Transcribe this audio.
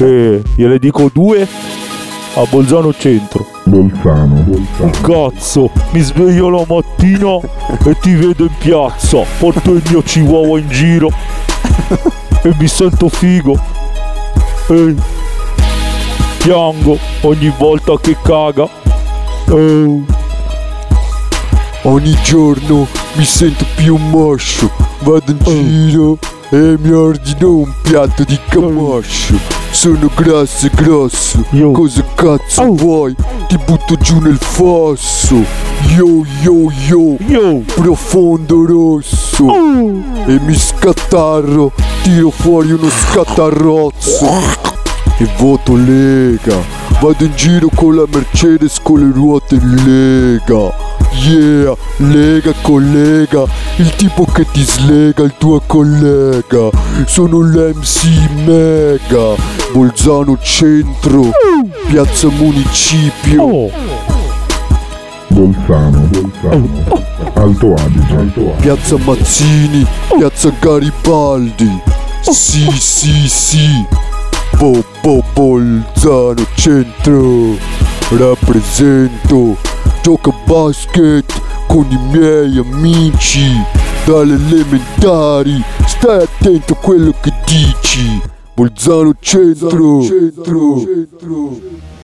Eh, gliele dico due a Bolzano Centro. Bolzano. Un cazzo, mi sveglio la mattina e ti vedo in piazza, porto il mio chihuahua in giro e mi sento figo. E piango ogni volta che caga. Oh. Ogni giorno mi sento più moscio, vado in giro e mi ordino un piatto di camascio. Sono grasso grosso, Yo. cosa cazzo vuoi? Ti butto giù nel fosso. Yo yo yo, Yo! profondo rosso. E mi scattarro, tiro fuori uno scattarrozzo. E voto Lega. Vado in giro con la Mercedes con le ruote Lega. Yeah, Lega collega, il tipo che ti slega il tuo collega. Sono l'MC Mega, Bolzano Centro, Piazza Municipio. Oh! Bolzano. Bolzano. Alto Adige. Alto Adige. Piazza Mazzini, Piazza Garibaldi. Sì, sì, sì. Po, po, Bolzano Centro. Rappresento. Gioca a basket con i miei amici. Dalle elementari. Stai attento a quello che dici. Bolzano Centro. Centro.